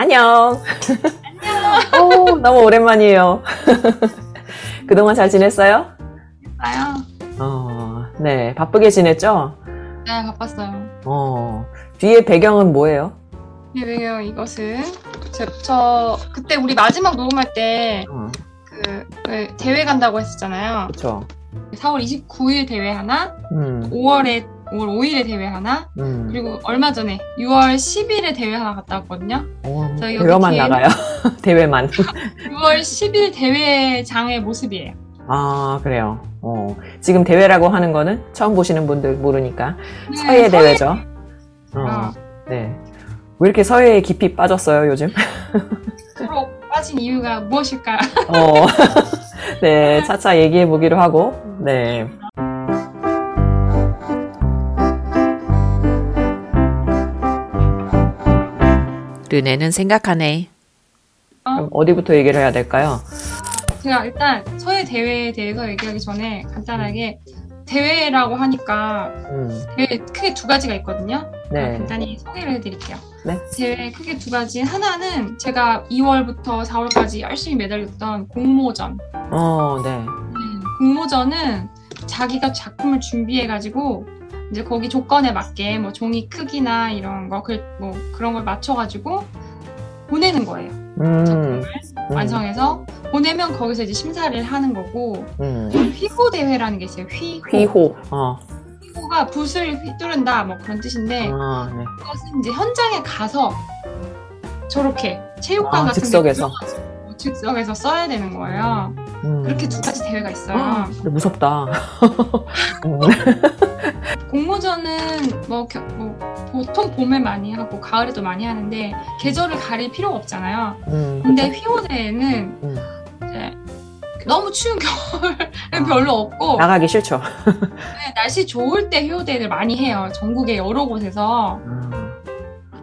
안녕. 안녕. 오, 너무 오랜만이에요. 그동안 잘 지냈어요? 나요? 어, 네. 바쁘게 지냈죠? 네, 바빴어요. 어, 뒤에 배경은 뭐예요? 네, 왜요? 이것은 저, 저 그때 우리 마지막 녹음할 때 어, 그, 그 대회 간다고 했었잖아요. 그쵸. 4월 29일 대회 하나, 음, 5월에 5월 5일에 대회 하나, 음. 그리고 얼마 전에 6월 10일에 대회 하나 갔다 왔거든요. 어, 저희 대회만 나가요. 대회만. 6월 10일 대회장의 모습이에요. 아, 그래요. 어, 지금 대회라고 하는 거는 처음 보시는 분들 모르니까 네, 서예 대회죠. 어, 어, 네. 왜 이렇게 서예에 깊이 빠졌어요, 요즘? 서로 빠진 이유가 무엇일까? 어, 네, 차차 얘기해 보기로 하고, 네. 르네는 생각하네. 그럼 어디부터 얘기를 해야 될까요? 제가 일단 서예 대회에 대해서 얘기하기 전에 간단하게 대회라고 하니까 음, 대회 크게 두 가지가 있거든요. 네. 간단히 소개를 해드릴게요. 네. 대회 크게 두 가지. 하나는 제가 2월부터 4월까지 열심히 매달렸던 공모전. 어, 네. 음, 공모전은 자기가 작품을 준비해가지고 이제 거기 조건에 맞게 뭐 종이 크기나 이런 거, 글, 뭐 그런 걸 맞춰가지고 보내는 거예요. 음, 작품을 음, 완성해서 보내면 거기서 이제 심사를 하는 거고 음. 휘호 대회라는 게 있어요. 휘호. 휘호. 어, 휘호가 붓을 휘두른다 뭐 그런 뜻인데 아, 네. 그것은 이제 현장에 가서 저렇게 체육관 아, 같은 즉석에서. 즉석에서 써야 되는 거예요. 음. 그렇게 두 가지 대회가 있어요. 아, 근데 무섭다. 음, 공모전은 뭐, 겨- 뭐 보통 봄에 많이 하고 가을에도 많이 하는데 계절을 가릴 필요가 없잖아요. 음, 근데 휘호 대회는 음. 이제 너무 추운 겨울은 아. 별로 없고 나가기 싫죠. 네, 날씨 좋을 때 휘호 대회를 많이 해요. 전국의 여러 곳에서. 음.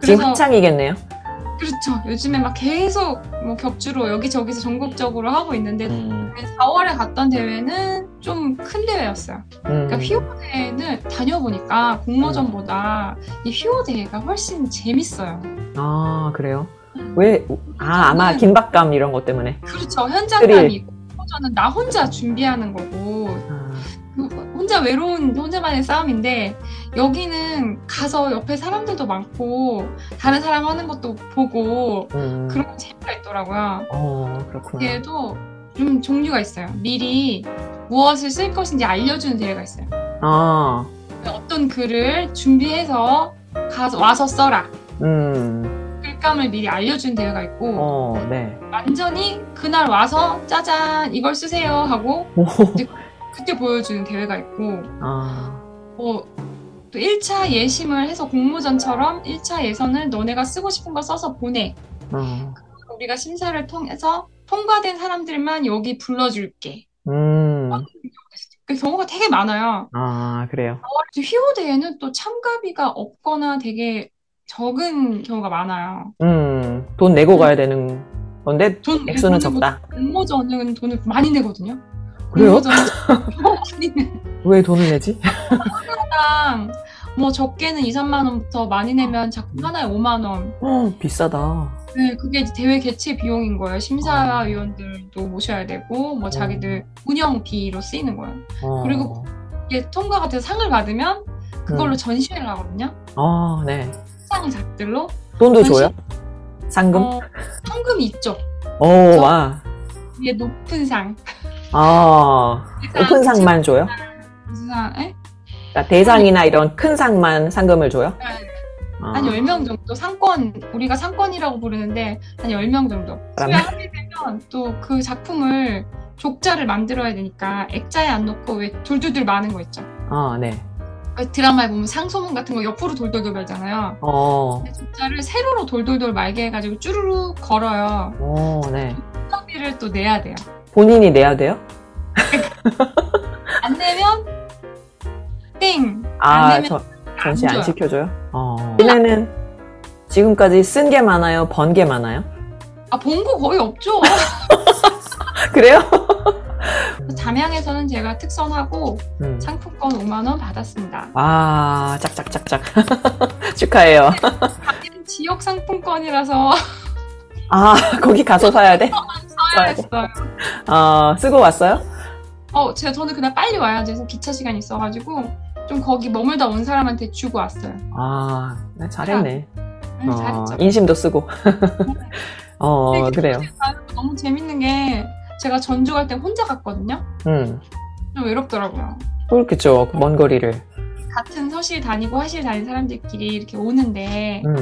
지금 한창이겠네요. 그렇죠. 요즘에 막 계속 뭐 격주로 여기저기서 전국적으로 하고 있는데 음, 4월에 갔던 대회는 좀 큰 대회였어요. 음. 그러니까 휘호 대회는 다녀보니까 공모전보다 이 휘호 대회가 훨씬 재밌어요. 아, 그래요? 왜? 아, 아마 긴박감 이런 것 때문에. 그렇죠. 현장감이 있고 공모전은 나 혼자 준비하는 거고 아, 그 혼자 외로운 혼자만의 싸움인데 여기는 가서 옆에 사람들도 많고 다른 사람 하는 것도 보고 음. 그런 재미가 있더라고요. 어, 그렇구나. 대회도 좀 종류가 있어요. 미리 무엇을 쓸 것인지 알려주는 대회가 있어요. 아, 어떤 글을 준비해서 가서 와서 써라. 음, 글감을 미리 알려주는 대회가 있고 어, 네. 완전히 그날 와서 짜잔 이걸 쓰세요 하고 오, 그때 보여주는 대회가 있고 아, 뭐, 또 1차 예심을 해서 공모전처럼 1차 예선을 너네가 쓰고 싶은 거 써서 보내. 어, 우리가 심사를 통해서 통과된 사람들만 여기 불러줄게. 음, 그 경우가 되게 많아요. 아, 그래요. 휘호 대회는 또 참가비가 없거나 되게 적은 경우가 많아요. 음, 돈 내고 가야 되는 건데, 돈 액수는 적다. 공모전은 돈을 많이 내거든요. 그래요? 왜 돈을 내지? 하나당 뭐 적게는 2, 3만 원부터 많이 내면 작품 하나에 5만 원. 어, 비싸다. 네, 그게 대회 개최 비용인 거예요. 심사위원들도 모셔야 되고, 뭐 자기들 운영비로 쓰이는 거예요. 어, 그리고 이게 통과가 돼서 상을 받으면 그걸로 음. 전시회를 하거든요. 어, 네. 상 작들로. 돈도 전시- 줘요? 상금? 어, 상금이 있죠. 오, 저- 와. 이게 높은 상. 아, 높은 상만 줘요? 무슨 상? 에? 그러니까 대상이나 이런 큰 상만 상금을 줘요? 네. 아, 한 10명 정도 상권, 우리가 상권이라고 부르는데 한 10명 정도. 그러면- 수여하게 되면 또 그 작품을 족자를 만들어야 되니까 액자에 안 넣고 왜 둘둘둘 많은 거 있죠. 아, 네. 그 드라마에 보면 상소문 같은 거 옆으로 돌돌돌 말잖아요. 어, 족자를 세로로 돌돌돌 말게 해가지고 쭈루루 걸어요. 어, 네. 수비를 또 내야 돼요. 본인이 내야 돼요? 안 내면 땡. 안 아, 내면 저, 전시 안 줘요. 시켜줘요? 어. 얘네는 지금까지 쓴 게 많아요? 번 게 많아요? 아 본 거 거의 없죠. 그래요? 담양에서는 제가 특선하고 음. 상품권 5만 원 받았습니다. 아, 짝짝짝짝. 축하해요. 지역 상품권이라서 아, 거기 가서 사야 돼? 사야 했어요. 어, 쓰고 왔어요? 어, 제가 저는 그날 빨리 와야 돼서 기차 시간이 있어가지고 좀 거기 머물다 온 사람한테 주고 왔어요. 아, 잘했네. 음, 어, 잘했죠. 인심도 쓰고. 어, 되게 그래요. 너무 재밌는 게 제가 전주 갈 때 혼자 갔거든요. 음, 좀 외롭더라고요. 그렇겠죠. 먼 거리를. 같은 서실 다니고 화실 다니는 사람들끼리 이렇게 오는데 음,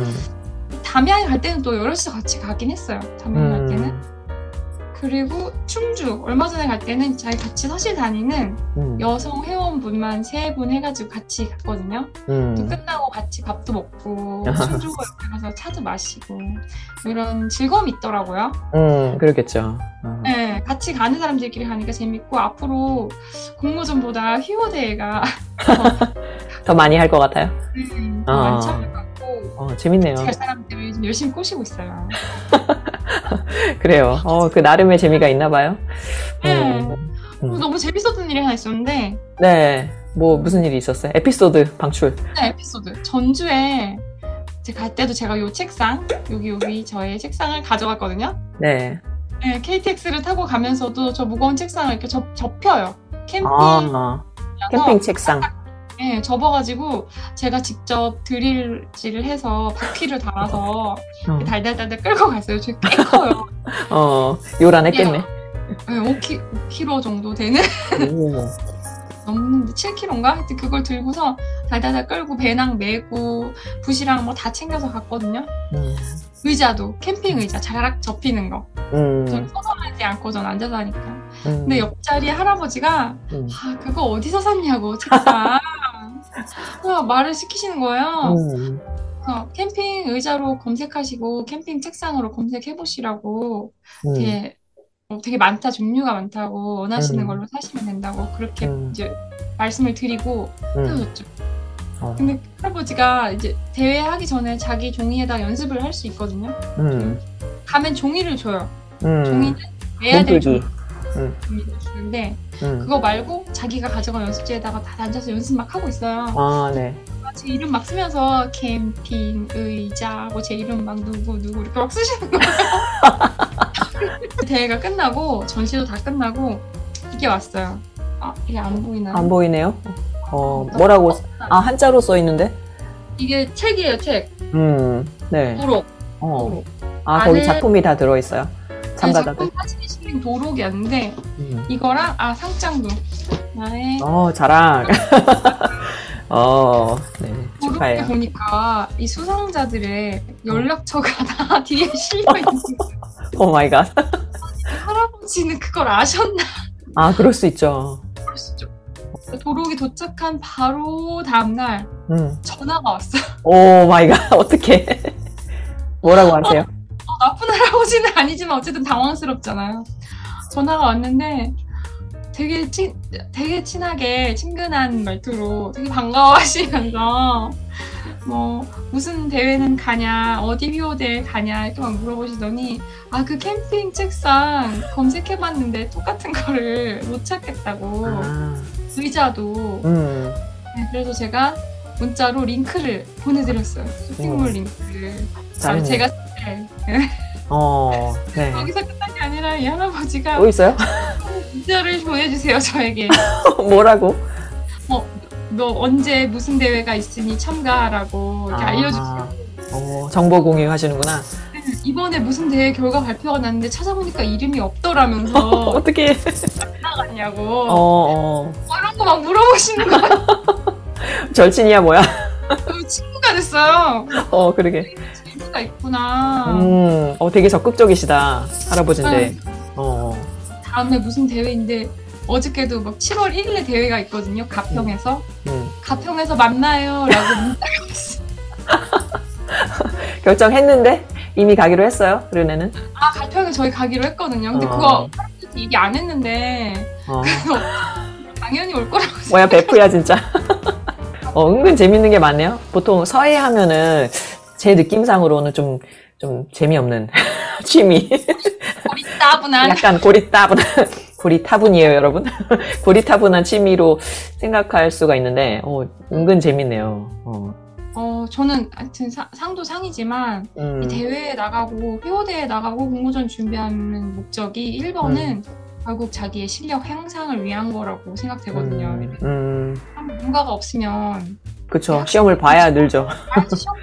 담양에 갈 때는 또 여럿이서 같이 가긴 했어요. 담양 갈 때는. 음, 그리고 충주 얼마 전에 갈 때는 저희 같이 서실 다니는 음, 여성 회원분만 세 분 해가지고 같이 갔거든요. 또 음. 끝나고 같이 밥도 먹고 충주 옆에 가서 차도 마시고 이런 즐거움이 있더라고요. 음, 그렇겠죠. 어. 네, 같이 가는 사람들끼리 가니까 재밌고 앞으로 공모전보다 휘호대회가 더 많이 할 것 같아요. 음, 더 어. 많이 어, 재밌네요. 잘 사람들을 요즘 열심히 꼬시고 있어요. 그래요. 어, 그 나름의 재미가 있나 봐요. 네. 음, 음. 너무 재밌었던 일이 하나 있었는데 네. 뭐, 무슨 일이 있었어요? 에피소드 방출. 네, 에피소드 전주에 제가 갈 때도 제가 요 책상 여기 여기 저의 책상을 가져갔거든요. 네. 네, KTX를 타고 가면서도 저 무거운 책상을 이렇게 접, 접혀요. 캠핑 아, 캠핑 책상. 네, 접어가지고 제가 직접 드릴질을 해서 바퀴를 달아서 어, 달달달달 끌고 갔어요. 저꽤 커요. 어, 요란했겠네. 네, 5kg, 5kg 정도 되는 오. 넘는데 7kg인가? 하여튼 그걸 들고서 달달달 끌고 배낭 메고 붓이랑 뭐 다 챙겨서 갔거든요. 음, 의자도 캠핑 의자 자라락 접히는 거. 저는 음, 서서 하지 않고 전 앉아서 하니까. 음, 근데 옆자리에 할아버지가 음, 아 그거 어디서 샀냐고 책상. 아, 말을 시키시는 거예요. 음, 그래서 캠핑 의자로 검색하시고 캠핑 책상으로 검색해 보시라고 음, 되게 어, 되게 많다 종류가 많다고 원하시는 음. 걸로 사시면 된다고 그렇게 음. 이제 말씀을 드리고 음, 헤어졌죠. 어, 근데 할아버지가 이제 대회 하기 전에 자기 종이에다 연습을 할 수 있거든요. 음, 가면 종이를 줘요. 음, 종이는 내야 될 몸풀기. 종이를 주는데 음. 그거 말고 자기가 가져간 연습지에다가 다 앉아서 연습 막 하고 있어요. 아, 네. 제 이름 막 쓰면서 캠핑 의자 뭐제 이름 막 누구 누구 이렇게 막 쓰시는 거예요. 대회가 끝나고 전시도 다 끝나고 이게 왔어요. 아 이게 안 보이나? 안 보이네요. 어, 뭐라고, 아, 한자로 써 있는데? 이게 책이에요 책. 음, 네. 도록. 어. 도록. 아, 거기 작품이 다 들어 있어요. 참가자들. 작품 사진이 실린 도록이었는데 음. 이거랑 아 상장도 나의 어, 자랑. 어, 네. 도록에 축하해요. 보니까 이 수상자들의 연락처가 다 뒤에 실려 있는. Oh my god. 할아버지는 그걸 아셨나 아, 그럴 수 있죠. 그러시죠. 도록이 도착한 바로 다음날 음. 전화가 왔어요. Oh my god. 어떡해. 뭐라고 하세요? 할아버지는 아니지만 어쨌든 당황스럽잖아요. 전화가 왔는데 되게 친, 되게 친하게 친근한 말투로 되게 반가워하시면서 뭐 무슨 대회는 가냐 어디 휘호대회 가냐 이렇게 막 물어보시더니 아 그 캠핑 책상 검색해봤는데 똑같은 거를 못 찾겠다고 아, 의자도 음. 네, 그래서 제가 문자로 링크를 보내드렸어요 쇼핑몰 어. 링크를 아, 잘했네. 제가 네. 어, 네. 거기서 끝난 게 아니라 이 할아버지가 또 있어요? 문자를 보내주세요 저에게 뭐라고? 너 언제 무슨 대회가 있으니 참가하라고 이렇게 아. 알려주세요 어, 정보 공유 하시는구나. 이번에 무슨 대회 결과 발표가 났는데 찾아보니까 이름이 없더라면서 어떻게? 나갔냐고 어, 어. 뭐 이런 거 막 물어보시는 거예요 절친이야, 뭐야? 그럼 친구가 됐어요 어, 그러게. 재미가 있구나 음, 어, 되게 적극적이시다. 할아버지인데. 어, 다음에 무슨 대회인데 어저께도 막 7월 1일에 대회가 있거든요 가평에서 음. 가평에서 만나요 라고 문자가 왔어요 결정했는데? 이미 가기로 했어요, 르네는? 아 가평에 저희 가기로 했거든요 근데 어. 그거 얘기 안 했는데 어. 당연히 올 거라고 뭐야, 베프야, 진짜. 어, 은근 재밌는 게 많네요. 보통 서해 하면은 제 느낌상으로는 좀, 좀 재미없는 취미. 고리따분한 약간 고리따분한, 고리타분이에요, 여러분. 고리타분한 취미로 생각할 수가 있는데, 어, 은근 재밌네요. 어, 어, 저는 하여튼 사- 상도 상이지만 음, 이 대회에 나가고 회원대회에 나가고 공모전 준비하는 목적이 1번은 결국 자기의 실력 향상을 위한 거라고 생각되거든요. 음, 음, 뭔가가 없으면 그쵸. 시험을 봐야 늘죠. 시험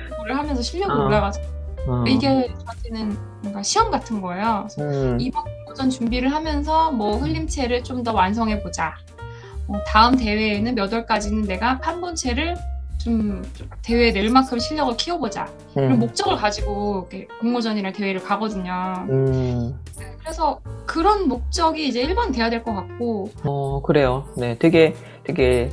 실력이 어. 올라가서 어, 이게 저한테는 뭔가 시험 같은 거예요. 음, 이번 공모전 준비를 하면서 뭐 흘림체를 좀 더 완성해 보자. 뭐 다음 대회에는 몇 월까지는 내가 판본체를 좀 대회에 낼 만큼 실력을 키워보자. 음, 목적을 가지고 공모전이나 대회를 가거든요. 음, 그래서 그런 목적이 이제 1번 돼야 될 것 같고 어, 그래요. 네, 되게, 되게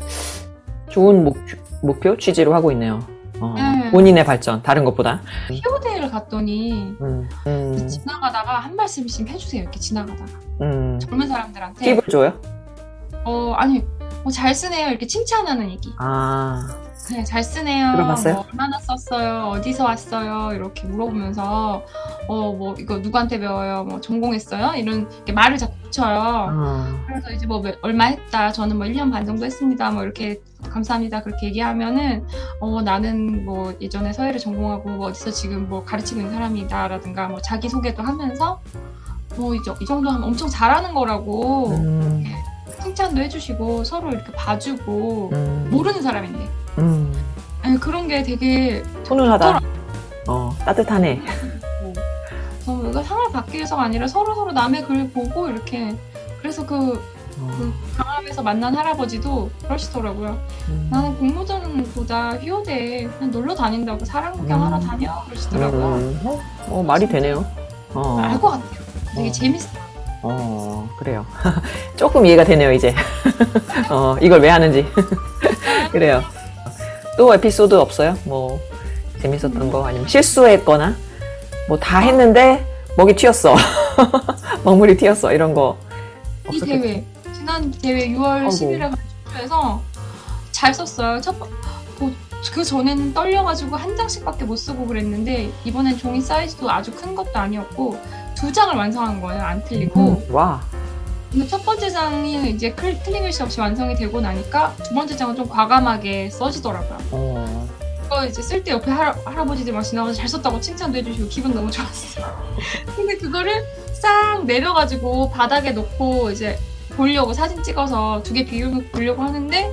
좋은 목, 목표 취지로 하고 있네요. 어, 네. 본인의 발전, 다른 것보다. 피오 대회를 갔더니 음, 음, 지나가다가 한 말씀씩 해주세요. 이렇게 지나가다가 음. 젊은 사람들한테 팁을 줘요? 어 아니 뭐잘 쓰네요 이렇게 칭찬하는 얘기. 아, 네, 잘 쓰네요. 들어봤어요? 뭐 얼마나 썼어요? 어디서 왔어요? 이렇게 물어보면서 어 뭐 이거 누구한테 배워요? 뭐 전공했어요? 이런 이렇게 말을 자꾸 붙여요. 아, 그래서 이제 뭐 몇- 얼마 했다. 저는 뭐 1년 반 정도 했습니다. 뭐 이렇게 감사합니다. 그렇게 얘기하면은 어 나는 뭐 예전에 서예를 전공하고 뭐 어디서 지금 뭐 가르치고 있는 사람이다라든가 뭐 자기 소개도 하면서 뭐 이 정도 하면 엄청 잘하는 거라고 음, 칭찬도 해주시고 서로 이렇게 봐주고 음, 모르는 사람인데 음, 아니, 그런 게 되게 훈훈하다. 어, 따뜻하네. 어, 이거 상을 받기 위해서가 아니라 서로 서로 남의 글 보고 이렇게 그래서 그, 어, 그 강압에서 만난 할아버지도 그러시더라고요. 음, 나는 공모전보다 휴대에 그냥 놀러 다닌다고 사랑 구경하러 음. 다녀 그러시더라고요. 음, 어, 어, 말이 되네요. 어, 알것 같아요. 되게 어. 재밌어요. 어, 그래요. 조금 이해가 되네요, 이제. 어, 이걸 왜 하는지. 그래요. 또 에피소드 없어요? 뭐, 재밌었던 거, 아니면 실수했거나, 뭐 다 했는데, 먹이 튀었어. 먹물이 튀었어. 이런 거. 이? 대회 지난 대회 6월 아이고. 10일에 발표해서 잘 썼어요. 첫 번- 뭐, 그 전에는 떨려가지고 한 장씩밖에 못 쓰고 그랬는데 이번엔 종이 사이즈도 아주 큰 것도 아니었고 두 장을 완성한 거예요. 안 틀리고. 음, 와. 근데 첫 번째 장이 이제 클- 글씨 없이 완성이 되고 나니까 두 번째 장은 좀 과감하게 써지더라고요. 어, 그거 이제 쓸 때 옆에 할, 할아버지들 막 지나가서 잘 썼다고 칭찬도 해주시고 기분 너무 좋았어요. 근데 그거를 싹 내려가지고 바닥에 놓고 이제 보려고 사진 찍어서 두 개 비교해서 보려고 하는데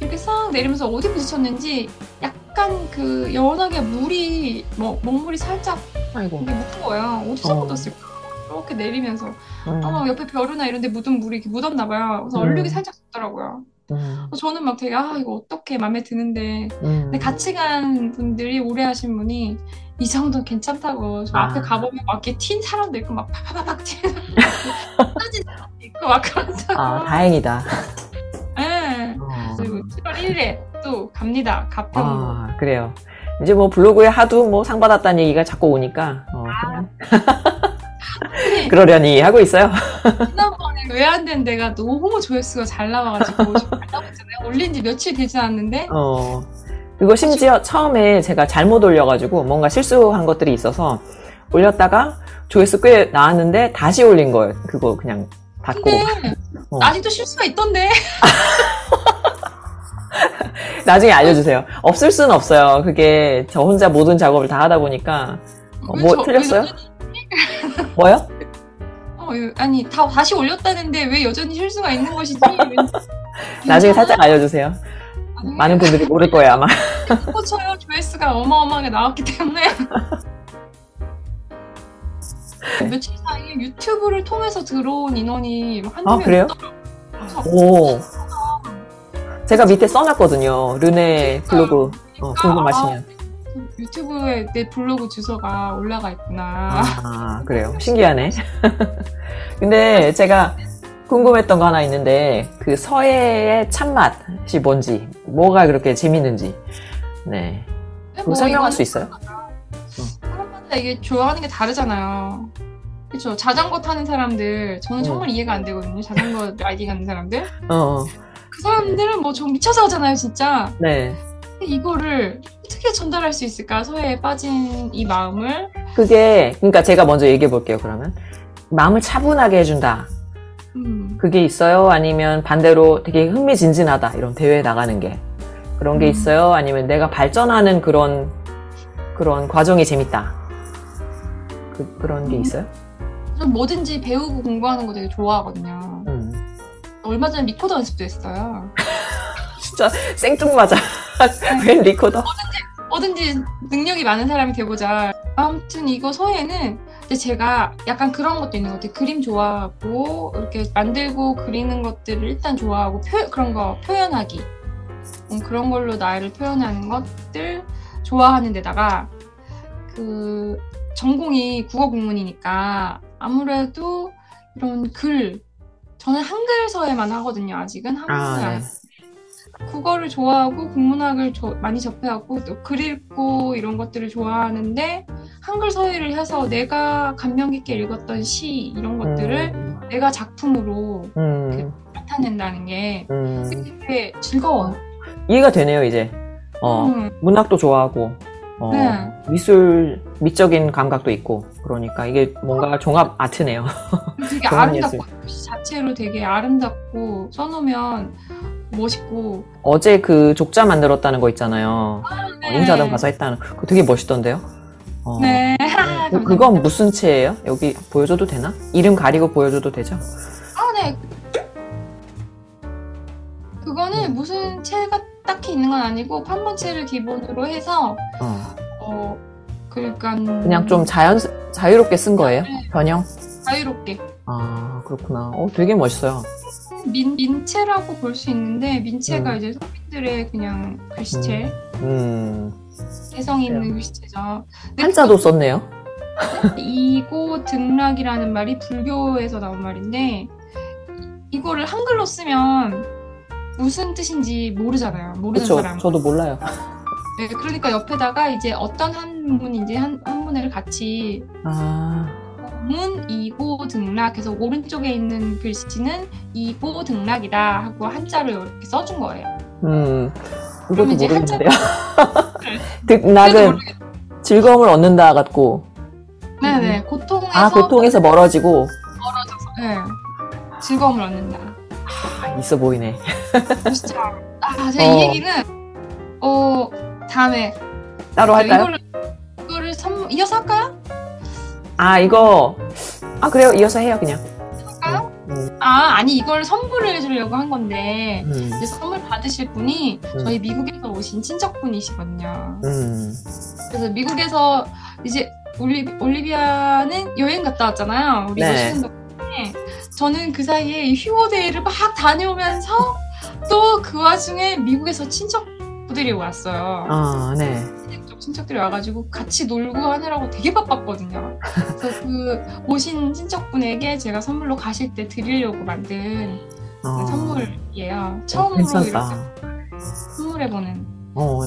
이렇게 싹 내리면서 어디 부딪혔는지 약간 그 연하게 물이 뭐 먹물이 살짝 아이고. 이게 묻은 거예요. 어디서 어. 묻었을까? 이렇게 내리면서 음, 아마 옆에 벼루나 이런 데 묻은 물이 이렇게 묻었나 봐요. 그래서 음. 얼룩이 살짝 묻더라고요. 음, 저는 막 되게 아 이거 어떻게 마음에 드는데 음. 근데 같이 간 분들이 오래 하신 분이 이 정도는 괜찮다고 저 아. 앞에 가보면 막 이렇게 튄 사람도 있고 막 파파팍 튀는 사진 있고 막 그런다고 아, 다행이다. 예. 어. 그리고 7월 1일에 또 갑니다 가평으로 아, 그래요. 이제 뭐 블로그에 하도 뭐 상 받았다는 얘기가 자꾸 오니까, 어, 근데 그러려니 하고 있어요. 지난번에 왜안된 데가 너무 조회수가 잘 나와가지고 잘 올린 지 며칠 되지 않았는데 어, 그거 심지어 처음에 제가 잘못 올려가지고 뭔가 실수한 것들이 있어서 올렸다가 조회수 꽤 나왔는데 다시 올린 거예요. 그거 그냥 닫고. 근데 어. 아직도 실수가 있던데 나중에 알려주세요. 없을 수는 없어요. 그게 저 혼자 모든 작업을 다 하다 보니까. 어, 왜뭐 저- 틀렸어요? 뭐요? 어, 아니 다 다시 올렸다는데 왜 여전히 실수가 있는 것이지? 나중에 살짝 알려주세요. 많은 분들이 모를 거예요, 아마. 꽂혀요 조회수가 어마어마하게 나왔기 때문에 며칠 사이에 유튜브를 통해서 들어온 인원이 한두 아, 명 그래요? 있더라고요. 오. 제가 밑에 써놨거든요. 르네 블로그. 어, 궁금하시면. 아, 유튜브에 내 블로그 주소가 올라가 있구나. 아, 그래요. 신기하네. 근데 제가 궁금했던 거 하나 있는데, 그 서해의 참맛이 뭔지, 뭐가 그렇게 재밌는지, 네. 그거 뭐 설명할 수 있어요? 사람마다 이게 좋아하는 게 다르잖아요. 그렇죠. 자전거 타는 사람들 저는 음. 정말 이해가 안 되거든요. 자전거 라이딩 하는 사람들. 어, 어, 그 사람들은 뭐 좀 미쳐서 하잖아요, 진짜. 네. 이거를 어떻게 전달할 수 있을까? 서해에 빠진 이 마음을. 그게, 그러니까 제가 먼저 얘기해 볼게요, 그러면. 마음을 차분하게 해준다. 음, 그게 있어요? 아니면 반대로 되게 흥미진진하다. 이런 대회에 나가는 게. 그런 게 음. 있어요? 아니면 내가 발전하는 그런 그런 과정이 재밌다. 그, 그런 게 음. 있어요? 전 뭐든지 배우고 공부하는 거 되게 좋아하거든요. 음. 얼마 전에 리코더 연습도 했어요. 진짜 생뚱맞아. 웬 리코더? 뭐든지 능력이 많은 사람이 되보자. 아무튼 이거 서예는 근데 제가 약간 그런 것도 있는 것 같아요. 그림 좋아하고 이렇게 만들고 그리는 것들을 일단 좋아하고 표, 그런 거 표현하기 음, 그런 걸로 나를 표현하는 것들 좋아하는 데다가 그 전공이 국어 국문이니까 아무래도 이런 글 저는 한글 서예만 하거든요. 아직은 한국을 아, 안 네. 국어를 좋아하고 국문학을 조- 많이 접해왔고 또 글 읽고 이런 것들을 좋아하는데 한글 서예를 해서 내가 감명 깊게 읽었던 시 이런 것들을 음, 내가 작품으로 음, 나타낸다는 게 음. 되게 즐거워요. 이해가 되네요, 이제. 어, 음, 문학도 좋아하고, 어, 네. 미술, 미적인 감각도 있고, 그러니까 이게 뭔가 종합 아트네요. 되게 아름답고 시 자체로 되게 아름답고 써놓으면 멋있고 어제 그 족자 만들었다는 거 있잖아요. 어, 네. 인사동 가서 했다는. 그거 되게 멋있던데요? 어, 네. 그, 그건 무슨 채예요? 여기 보여줘도 되나? 이름 가리고 보여줘도 되죠? 아, 네. 그거는 무슨 채가 딱히 있는 건 아니고 판본체를 기본으로 해서 어, 어 그러니까 그냥 좀 자연, 자유롭게 쓴 거예요? 네. 변형? 자유롭게 아, 그렇구나. 어, 되게 멋있어요. 민 민체라고 볼 수 있는데 민체가 음. 이제 서민들의 그냥 글씨체 음, 개성 있는 그래요. 글씨체죠. 한자도 썼네요. 이고 등락이라는 말이 불교에서 나온 말인데 이거를 한글로 쓰면 무슨 뜻인지 모르잖아요. 모르는 그렇죠. 사람. 저도 몰라요. 네, 그러니까 옆에다가 이제 어떤 한문인지 한, 한문을 같이 아, 문 이고 등락 해서 오른쪽에 있는 글씨는 이고 등락이다 하고 한자를 이렇게 써준 거예요. 음, 이것도 모르겠는데요. 득락은 즐거움을 얻는다 같고, 네네 고통에서 아, 고통에서 멀어지고, 멀어져서 네. 즐거움을 얻는다. 아, 있어 보이네. 진짜 아, 제가 어. 이 얘기는 어 다음에 따로 할까요? 이거를 이거를 선물 이어서 할까요? 아, 이거, 아, 그래요. 이어서 해요, 그냥. 할까요? 음, 아 아니 이걸 선물을 해주려고 한 건데 음, 이제 선물 받으실 분이 음. 저희 미국에서 오신 친척분이시거든요. 음, 그래서 미국에서 이제 올리, 올리비아는 여행 갔다 왔잖아요. 우리 네. 네. 덕분에 저는 그 사이에 이 휴고데이를 막 다녀오면서 또 그 와중에 미국에서 친척들이 왔어요. 아, 네. 친척 친척들이 와가지고 같이 놀고 하느라고 되게 바빴거든요. 그래서 그 오신 친척분에게 제가 선물로 가실 때 드리려고 만든 어, 선물이에요. 어, 처음으로 괜찮다. 이렇게 선물해보는 어,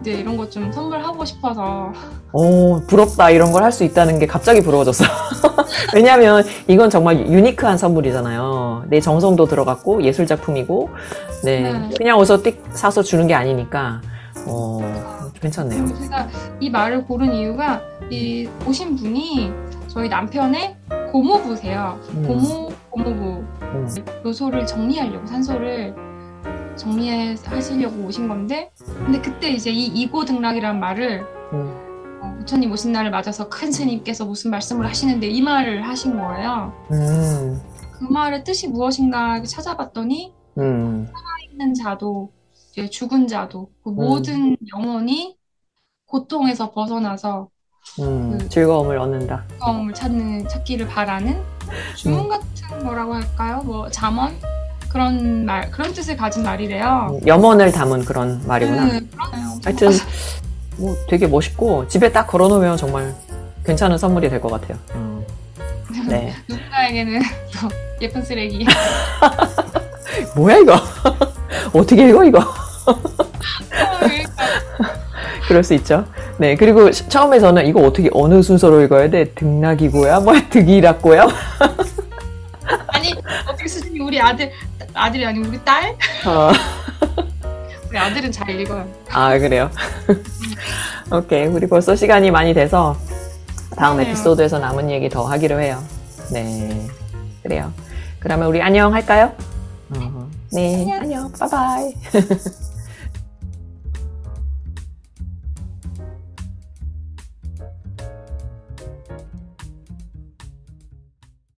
이제 이런 거좀 선물하고 싶어서 어, 부럽다. 이런 걸 할 수 있다는 게 갑자기 부러워졌어. 왜냐면 이건 정말 유니크한 선물이잖아요. 내 정성도 들어갔고 예술작품이고, 네. 네. 그냥 어서 띡 사서 주는 게 아니니까, 어, 괜찮네요. 제가 이 말을 고른 이유가 이 오신 분이 저희 남편의 고모부세요. 음, 고모 고모부. 음, 요소를 정리하려고 산소를 정리하시려고 오신 건데 근데 그때 이제 이 이고 등락이라는 말을 음, 어, 부처님 오신 날을 맞아서 큰 스님께서 무슨 말씀을 하시는데 이 말을 하신 거예요. 음, 그 말의 뜻이 무엇인가 찾아봤더니 음, 있는 자도 이제 죽은 자도 그 모든 영혼이 고통에서 벗어나서 음, 그- 즐거움을 얻는다. 즐거움을 찾는 찾기를 바라는 주문 같은 뭐라고 할까요? 뭐 잠언 그런 말 그런 뜻을 가진 말이래요. 음, 염원을 담은 그런 말이구나. 네, 그러네요. 하여튼, 뭐 되게 멋있고, 집에 딱 걸어놓으면 정말 괜찮은 선물이 될 것 같아요. 음, 네. 누군가에게는 또 예쁜 쓰레기. 뭐야, 이거? 어떻게 읽어, 이거? 그러니까 그럴 수 있죠. 네. 그리고 시- 처음에 저는 이거 어떻게, 어느 순서로 읽어야 돼? 등락이고야? 뭐야, 득이라고야? 아니 어떻게 수진이 우리 아들 아들이 아니고 우리 딸? 어, 우리 아들은 잘 읽어요. 아, 그래요? 오케이. 우리 벌써 시간이 많이 돼서 다음 네. 에피소드에서 남은 얘기 더 하기로 해요. 네. 그래요. 그러면 우리 안녕 할까요? 어, 네. 안녕. 바이바이.